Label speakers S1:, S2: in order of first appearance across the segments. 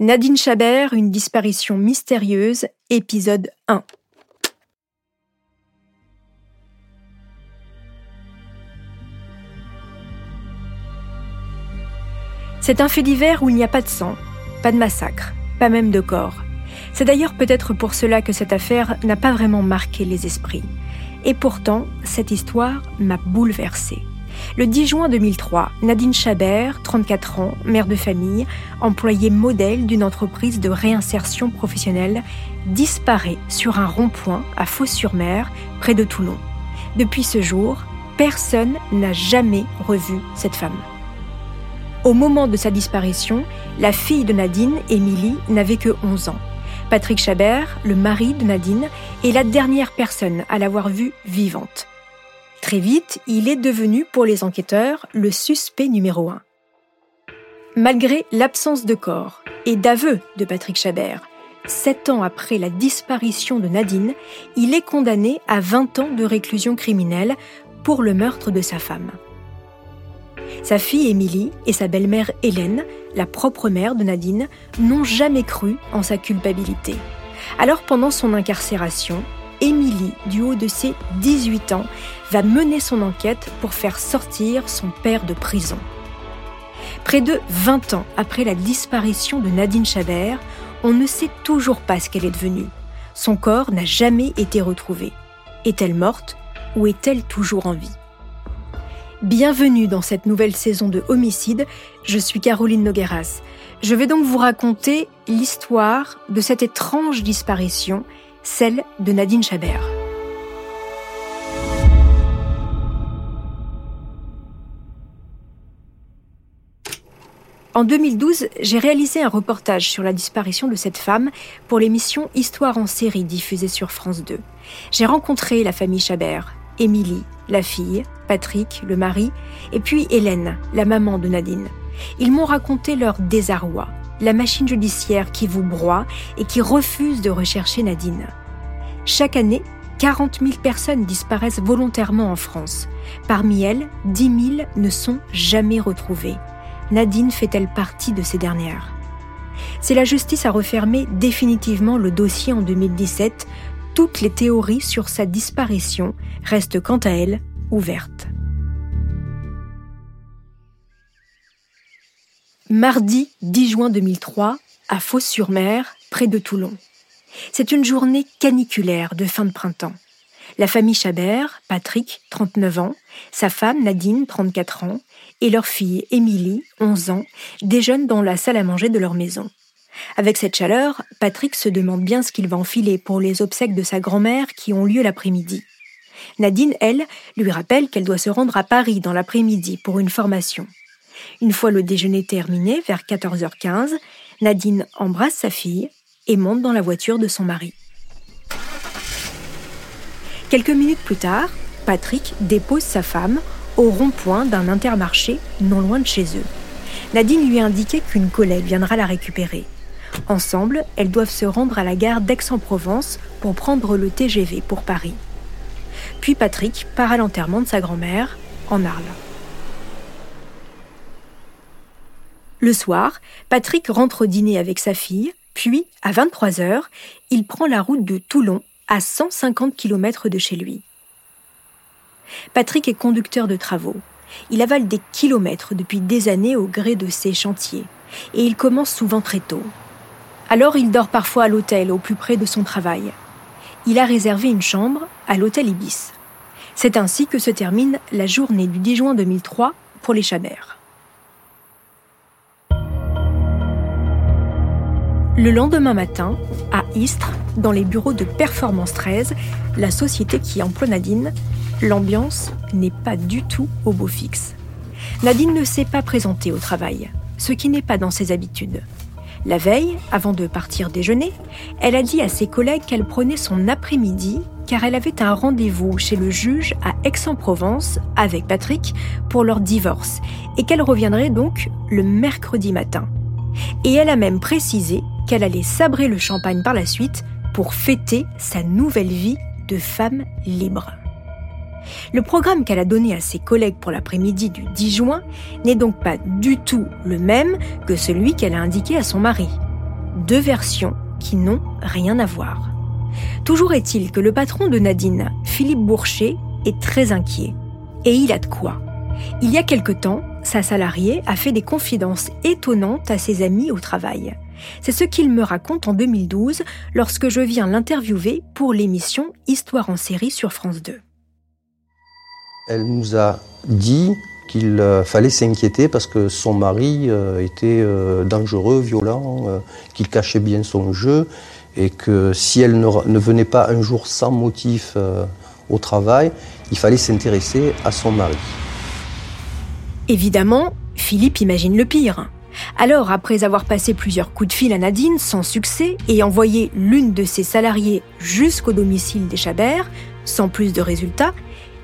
S1: Nadine Chabert, une disparition mystérieuse, épisode 1. C'est un fait divers où il n'y a pas de sang, pas de massacre, pas même de corps. C'est d'ailleurs peut-être pour cela que cette affaire n'a pas vraiment marqué les esprits. Et pourtant, cette histoire m'a bouleversée. Le 10 juin 2003, Nadine Chabert, 34 ans, mère de famille, employée modèle d'une entreprise de réinsertion professionnelle, disparaît sur un rond-point à Fos-sur-Mer, près de Toulon. Depuis ce jour, personne n'a jamais revu cette femme. Au moment de sa disparition, la fille de Nadine, Émilie, n'avait que 11 ans. Patrick Chabert, le mari de Nadine, est la dernière personne à l'avoir vue vivante. Très vite, il est devenu pour les enquêteurs le suspect numéro un. Malgré l'absence de corps et d'aveu de Patrick Chabert, sept ans après la disparition de Nadine, il est condamné à 20 ans de réclusion criminelle pour le meurtre de sa femme. Sa fille Émilie et sa belle-mère Hélène, la propre mère de Nadine, n'ont jamais cru en sa culpabilité. Alors pendant son incarcération, Émilie, du haut de ses 18 ans, va mener son enquête pour faire sortir son père de prison. Près de 20 ans après la disparition de Nadine Chabert, on ne sait toujours pas ce qu'elle est devenue. Son corps n'a jamais été retrouvé. Est-elle morte ou est-elle toujours en vie? Bienvenue dans cette nouvelle saison de Homicide, je suis Caroline Nogueras. Je vais donc vous raconter l'histoire de cette étrange disparition, celle de Nadine Chabert. En 2012, j'ai réalisé un reportage sur la disparition de cette femme pour l'émission Histoire en série diffusée sur France 2. J'ai rencontré la famille Chabert, Émilie, la fille, Patrick, le mari, et puis Hélène, la maman de Nadine. Ils m'ont raconté leur désarroi, la machine judiciaire qui vous broie et qui refuse de rechercher Nadine. Chaque année, 40 000 personnes disparaissent volontairement en France. Parmi elles, 10 000 ne sont jamais retrouvées. Nadine fait-elle partie de ces dernières? Si la justice a refermé définitivement le dossier en 2017, toutes les théories sur sa disparition restent quant à elles ouvertes. Mardi 10 juin 2003, à Fos-sur-Mer, près de Toulon. C'est une journée caniculaire de fin de printemps. La famille Chabert, Patrick, 39 ans, sa femme Nadine, 34 ans, et leur fille Émilie, 11 ans, déjeunent dans la salle à manger de leur maison. Avec cette chaleur, Patrick se demande bien ce qu'il va enfiler pour les obsèques de sa grand-mère qui ont lieu l'après-midi. Nadine, elle, lui rappelle qu'elle doit se rendre à Paris dans l'après-midi pour une formation. Une fois le déjeuner terminé, vers 14h15, Nadine embrasse sa fille et monte dans la voiture de son mari. Quelques minutes plus tard, Patrick dépose sa femme au rond-point d'un intermarché non loin de chez eux. Nadine lui a qu'une collègue viendra la récupérer. Ensemble, elles doivent se rendre à la gare d'Aix-en-Provence pour prendre le TGV pour Paris. Puis Patrick part à l'enterrement de sa grand-mère, en Arles. Le soir, Patrick rentre dîner avec sa fille, puis, à 23 heures, il prend la route de Toulon, à 150 km de chez lui. Patrick est conducteur de travaux. Il avale des kilomètres depuis des années au gré de ses chantiers, et il commence souvent très tôt. Alors il dort parfois à l'hôtel au plus près de son travail. Il a réservé une chambre à l'hôtel Ibis. C'est ainsi que se termine la journée du 10 juin 2003 pour les Chabert. Le lendemain matin, à Istres, dans les bureaux de Performance 13, la société qui emploie Nadine, l'ambiance n'est pas du tout au beau fixe. Nadine ne s'est pas présentée au travail, ce qui n'est pas dans ses habitudes. La veille, avant de partir déjeuner, elle a dit à ses collègues qu'elle prenait son après-midi car elle avait un rendez-vous chez le juge à Aix-en-Provence avec Patrick pour leur divorce et qu'elle reviendrait donc le mercredi matin. Et elle a même précisé qu'elle allait sabrer le champagne par la suite pour fêter sa nouvelle vie de femme libre. Le programme qu'elle a donné à ses collègues pour l'après-midi du 10 juin n'est donc pas du tout le même que celui qu'elle a indiqué à son mari. Deux versions qui n'ont rien à voir. Toujours est-il que le patron de Nadine, Philippe Bourcher, est très inquiet. Et il a de quoi. Il y a quelque temps, sa salariée a fait des confidences étonnantes à ses amis au travail. C'est ce qu'il me raconte en 2012 lorsque je viens l'interviewer pour l'émission Histoire en série sur France 2.
S2: Elle nous a dit qu'il euh, fallait s'inquiéter parce que son mari euh, était euh, dangereux, violent, qu'il cachait bien son jeu et que si elle ne, venait pas un jour sans motif au travail, il fallait s'intéresser à son mari.
S1: Évidemment, Philippe imagine le pire. Alors, après avoir passé plusieurs coups de fil à Nadine sans succès et envoyé l'une de ses salariées jusqu'au domicile des Chabert, sans plus de résultats,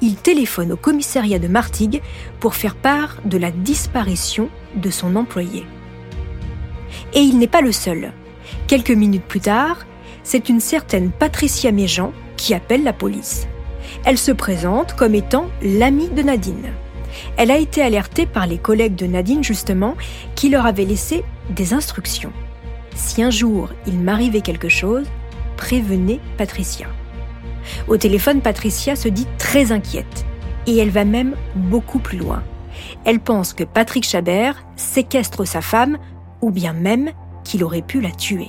S1: il téléphone au commissariat de Martigues pour faire part de la disparition de son employé. Et il n'est pas le seul. Quelques minutes plus tard, c'est une certaine Patricia Méjean qui appelle la police. Elle se présente comme étant l'amie de Nadine. Elle a été alertée par les collègues de Nadine justement qui leur avaient laissé des instructions. Si un jour il m'arrivait quelque chose, prévenez Patricia. Au téléphone, Patricia se dit très inquiète. Et elle va même beaucoup plus loin. Elle pense que Patrick Chabert séquestre sa femme ou bien même qu'il aurait pu la tuer.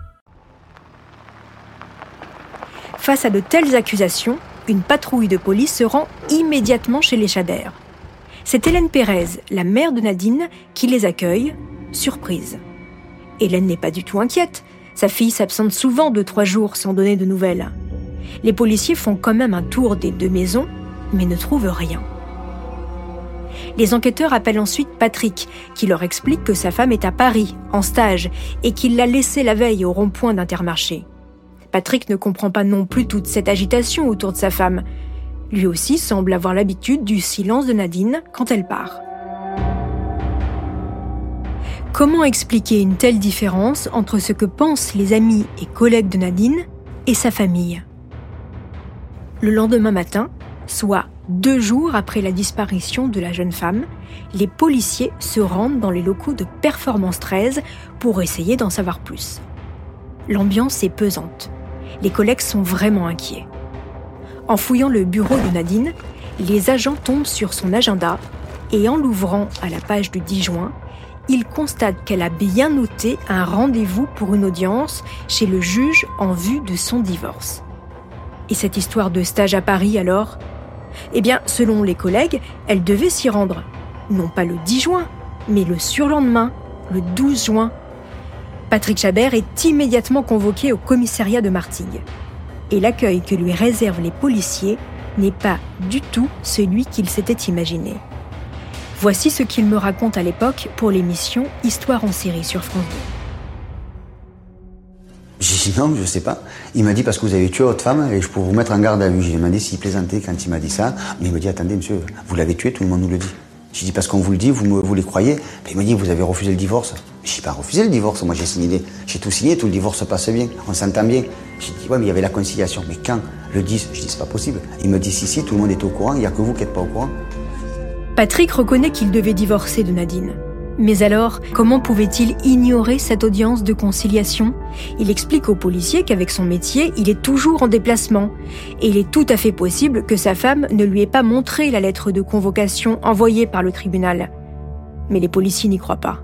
S1: Face à de telles accusations, une patrouille de police se rend immédiatement chez les Chabert. C'est Hélène Pérez, la mère de Nadine, qui les accueille, surprise. Hélène n'est pas du tout inquiète. Sa fille s'absente souvent de trois jours sans donner de nouvelles. Les policiers font quand même un tour des deux maisons, mais ne trouvent rien. Les enquêteurs appellent ensuite Patrick, qui leur explique que sa femme est à Paris, en stage, et qu'il l'a laissée la veille au rond-point d'Intermarché. Patrick ne comprend pas non plus toute cette agitation autour de sa femme. Lui aussi semble avoir l'habitude du silence de Nadine quand elle part. Comment expliquer une telle différence entre ce que pensent les amis et collègues de Nadine et sa famille? Le lendemain matin, soit deux jours après la disparition de la jeune femme, les policiers se rendent dans les locaux de Performance 13 pour essayer d'en savoir plus. L'ambiance est pesante les collègues sont vraiment inquiets. En fouillant le bureau de Nadine, les agents tombent sur son agenda et en l'ouvrant à la page du 10 juin, ils constatent qu'elle a bien noté un rendez-vous pour une audience chez le juge en vue de son divorce. Et cette histoire de stage à Paris alors? Eh bien, selon les collègues, elle devait s'y rendre, non pas le 10 juin, mais le surlendemain, le 12 juin, Patrick Chabert est immédiatement convoqué au commissariat de Martigues. Et l'accueil que lui réservent les policiers n'est pas du tout celui qu'il s'était imaginé. Voici ce qu'il me raconte à l'époque pour l'émission Histoire en série sur France
S3: J'ai dit non, je sais pas. Il m'a dit parce que vous avez tué votre femme et je peux vous mettre en garde à vue. J'ai demandé s'il plaisantait quand il m'a dit ça. Mais il me dit attendez monsieur, vous l'avez tué, tout le monde nous le dit. J'ai dit parce qu'on vous le dit, vous, vous les croyez. il m'a dit vous avez refusé le divorce. J'ai pas refusé le divorce, moi j'ai signé, j'ai tout signé, tout le divorce se passe bien, on s'entend bien. J'ai dit ouais mais il y avait la conciliation. Mais quand le 10, je dis c'est pas possible. Il me dit si si, tout le monde est au courant, il n'y a que vous qui n'êtes pas au courant.
S1: Patrick reconnaît qu'il devait divorcer de Nadine. Mais alors, comment pouvait-il ignorer cette audience de conciliation? Il explique aux policiers qu'avec son métier, il est toujours en déplacement. Et il est tout à fait possible que sa femme ne lui ait pas montré la lettre de convocation envoyée par le tribunal. Mais les policiers n'y croient pas.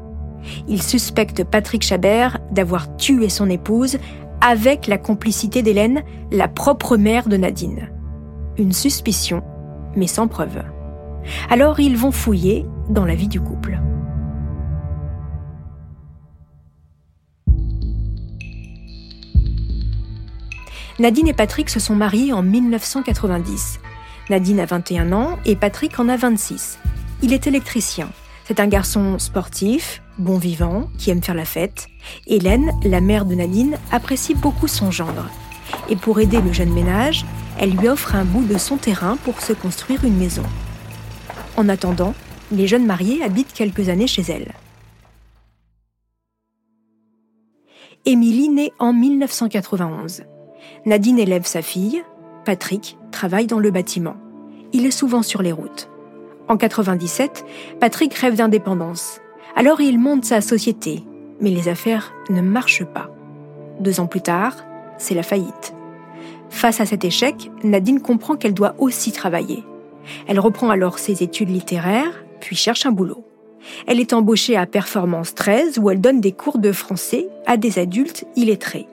S1: Ils suspectent Patrick Chabert d'avoir tué son épouse avec la complicité d'Hélène, la propre mère de Nadine. Une suspicion, mais sans preuve. Alors ils vont fouiller dans la vie du couple. Nadine et Patrick se sont mariés en 1990. Nadine a 21 ans et Patrick en a 26. Il est électricien. C'est un garçon sportif, bon vivant, qui aime faire la fête. Hélène, la mère de Nadine, apprécie beaucoup son gendre. Et pour aider le jeune ménage, elle lui offre un bout de son terrain pour se construire une maison. En attendant, les jeunes mariés habitent quelques années chez elle. Émilie naît en 1991. Nadine élève sa fille, Patrick travaille dans le bâtiment. Il est souvent sur les routes. En 97, Patrick rêve d'indépendance. Alors il monte sa société, mais les affaires ne marchent pas. Deux ans plus tard, c'est la faillite. Face à cet échec, Nadine comprend qu'elle doit aussi travailler. Elle reprend alors ses études littéraires, puis cherche un boulot. Elle est embauchée à Performance 13 où elle donne des cours de français à des adultes illettrés.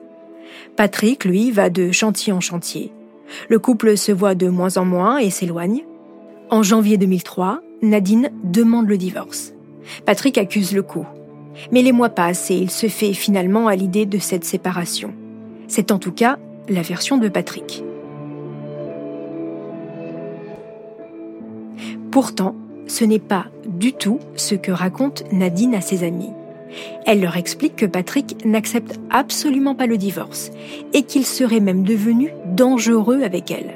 S1: Patrick, lui, va de chantier en chantier. Le couple se voit de moins en moins et s'éloigne. En janvier 2003, Nadine demande le divorce. Patrick accuse le coup. Mais les mois passent et il se fait finalement à l'idée de cette séparation. C'est en tout cas la version de Patrick. Pourtant, ce n'est pas du tout ce que raconte Nadine à ses amis. Elle leur explique que Patrick n'accepte absolument pas le divorce et qu'il serait même devenu dangereux avec elle.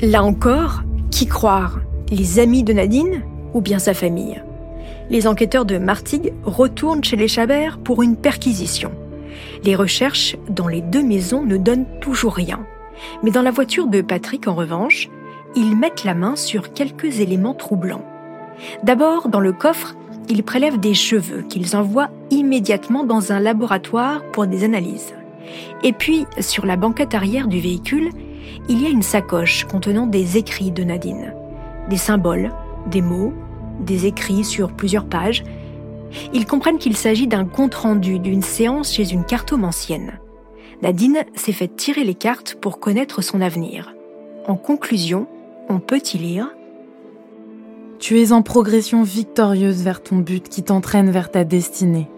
S1: Là encore, qui croire? Les amis de Nadine ou bien sa famille? Les enquêteurs de Martigues retournent chez les Chabert pour une perquisition. Les recherches dans les deux maisons ne donnent toujours rien. Mais dans la voiture de Patrick, en revanche, ils mettent la main sur quelques éléments troublants. D'abord, dans le coffre, ils prélèvent des cheveux qu'ils envoient immédiatement dans un laboratoire pour des analyses. Et puis, sur la banquette arrière du véhicule, il y a une sacoche contenant des écrits de Nadine. Des symboles, des mots, des écrits sur plusieurs pages. Ils comprennent qu'il s'agit d'un compte-rendu d'une séance chez une cartomancienne. Nadine s'est fait tirer les cartes pour connaître son avenir. En conclusion, on peut y lire
S4: tu es en progression victorieuse vers ton but qui t'entraîne vers ta destinée.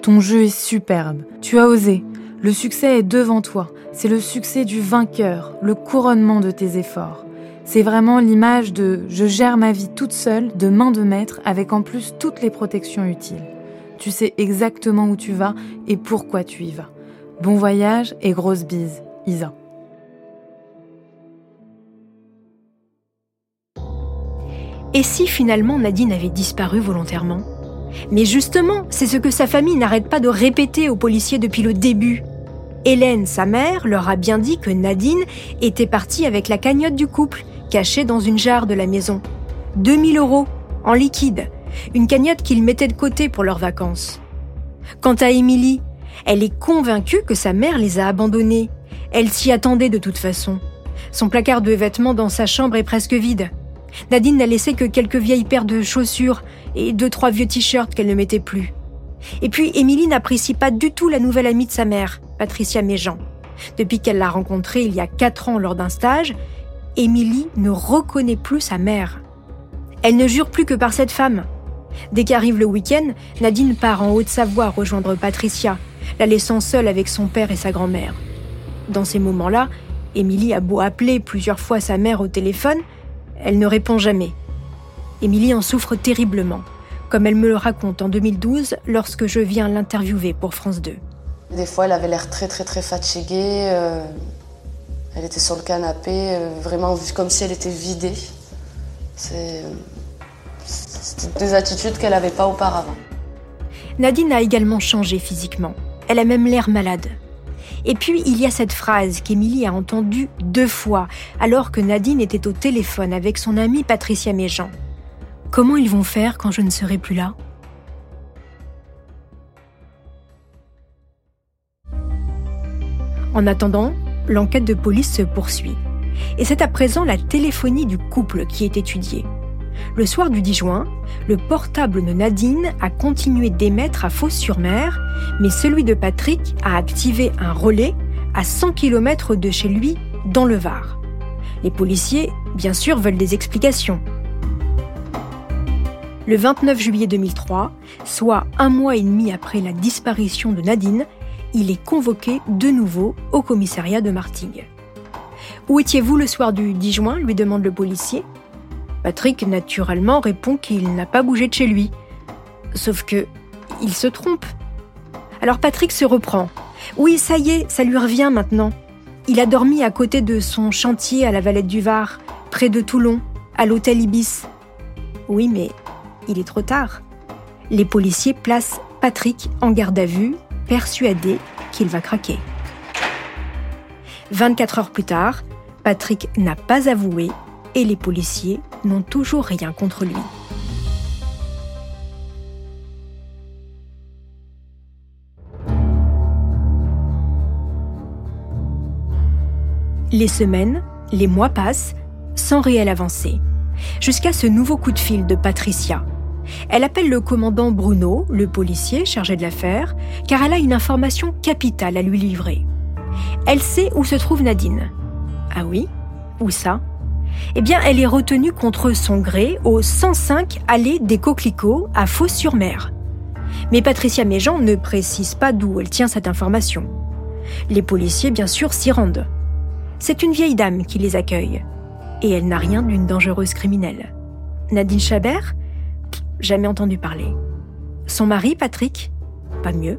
S4: Ton jeu est superbe. Tu as osé. Le succès est devant toi. C'est le succès du vainqueur, le couronnement de tes efforts. C'est vraiment l'image de je gère ma vie toute seule, de main de maître, avec en plus toutes les protections utiles. Tu sais exactement où tu vas et pourquoi tu y vas. Bon voyage et grosse bise, Isa.
S1: Et si finalement Nadine avait disparu volontairement? Mais justement, c'est ce que sa famille n'arrête pas de répéter aux policiers depuis le début. Hélène, sa mère, leur a bien dit que Nadine était partie avec la cagnotte du couple, cachée dans une jarre de la maison. 2000 euros, en liquide, une cagnotte qu'ils mettaient de côté pour leurs vacances. Quant à Émilie, elle est convaincue que sa mère les a abandonnés. Elle s'y attendait de toute façon. Son placard de vêtements dans sa chambre est presque vide. Nadine n'a laissé que quelques vieilles paires de chaussures et deux, trois vieux t-shirts qu'elle ne mettait plus. Et puis, Émilie n'apprécie pas du tout la nouvelle amie de sa mère, Patricia Méjean. Depuis qu'elle l'a rencontrée il y a quatre ans lors d'un stage, Émilie ne reconnaît plus sa mère. Elle ne jure plus que par cette femme. Dès qu'arrive le week-end, Nadine part en Haute-Savoie rejoindre Patricia, la laissant seule avec son père et sa grand-mère. Dans ces moments-là, Émilie a beau appeler plusieurs fois sa mère au téléphone, elle ne répond jamais. Émilie en souffre terriblement, comme elle me le raconte en 2012 lorsque je viens l'interviewer pour France 2.
S5: Des fois, elle avait l'air très très très fatiguée. euh, elle était sur le canapé, euh, vraiment comme si elle était vidée. C'est- des attitudes qu'elle n'avait pas auparavant.
S1: Nadine a également changé physiquement. Elle a même l'air malade. Et puis, il y a cette phrase qu'Émilie a entendue deux fois, alors que Nadine était au téléphone avec son amie Patricia Méjean. Comment ils vont faire quand je ne serai plus là? En attendant, l'enquête de police se poursuit. Et c'est à présent la téléphonie du couple qui est étudiée. Le soir du 10 juin, le portable de Nadine a continué d'émettre à Fos-sur-Mer, mais celui de Patrick a activé un relais à 100 km de chez lui, dans le Var. Les policiers, bien sûr, veulent des explications. Le 29 juillet 2003, soit un mois et demi après la disparition de Nadine, il est convoqué de nouveau au commissariat de Martigues. Où étiez-vous le soir du 10 juin? lui demande le policier. Patrick, naturellement, répond qu'il n'a pas bougé de chez lui. Sauf que, il se trompe. Alors Patrick se reprend. Oui, ça y est, ça lui revient maintenant. Il a dormi à côté de son chantier à la Valette du Var, près de Toulon, à l'hôtel Ibis. Oui, mais il est trop tard. Les policiers placent Patrick en garde à vue, persuadés qu'il va craquer. 24 heures plus tard, Patrick n'a pas avoué et les policiers n'ont toujours rien contre lui. Les semaines, les mois passent sans réelle avancée, jusqu'à ce nouveau coup de fil de Patricia. Elle appelle le commandant Bruno, le policier chargé de l'affaire, car elle a une information capitale à lui livrer. Elle sait où se trouve Nadine. Ah oui? Où ça? Eh bien, elle est retenue contre son gré au 105 allée des Coquelicots à Fos-sur-Mer. Mais Patricia Méjean ne précise pas d'où elle tient cette information. Les policiers, bien sûr, s'y rendent. C'est une vieille dame qui les accueille. Et elle n'a rien d'une dangereuse criminelle. Nadine Chabert? Jamais entendu parler. Son mari, Patrick? Pas mieux.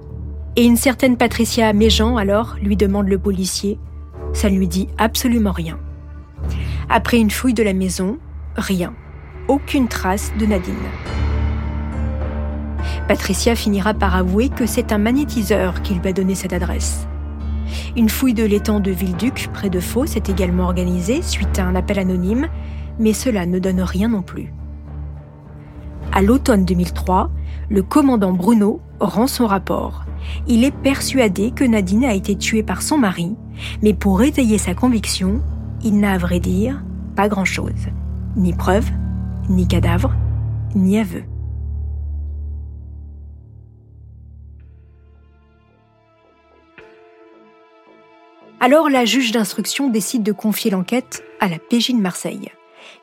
S1: Et une certaine Patricia Méjean, alors, lui demande le policier. Ça ne lui dit absolument rien. Après une fouille de la maison, rien. Aucune trace de Nadine. Patricia finira par avouer que c'est un magnétiseur qui lui a donné cette adresse. Une fouille de l'étang de Villeduc, près de Fos, est également organisée suite à un appel anonyme, mais cela ne donne rien non plus. À l'automne 2003, le commandant Bruno rend son rapport. Il est persuadé que Nadine a été tuée par son mari, mais pour étayer sa conviction, il n'a à vrai dire pas grand-chose. Ni preuve, ni cadavre, ni aveu. Alors la juge d'instruction décide de confier l'enquête à la PJ de Marseille.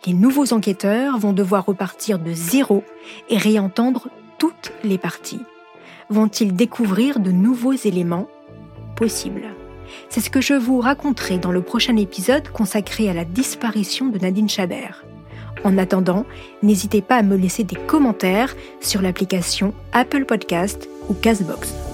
S1: Les nouveaux enquêteurs vont devoir repartir de zéro et réentendre toutes les parties. Vont-ils découvrir de nouveaux éléments Possible. C'est ce que je vous raconterai dans le prochain épisode consacré à la disparition de Nadine Chabert. En attendant, n'hésitez pas à me laisser des commentaires sur l'application Apple Podcast ou Castbox.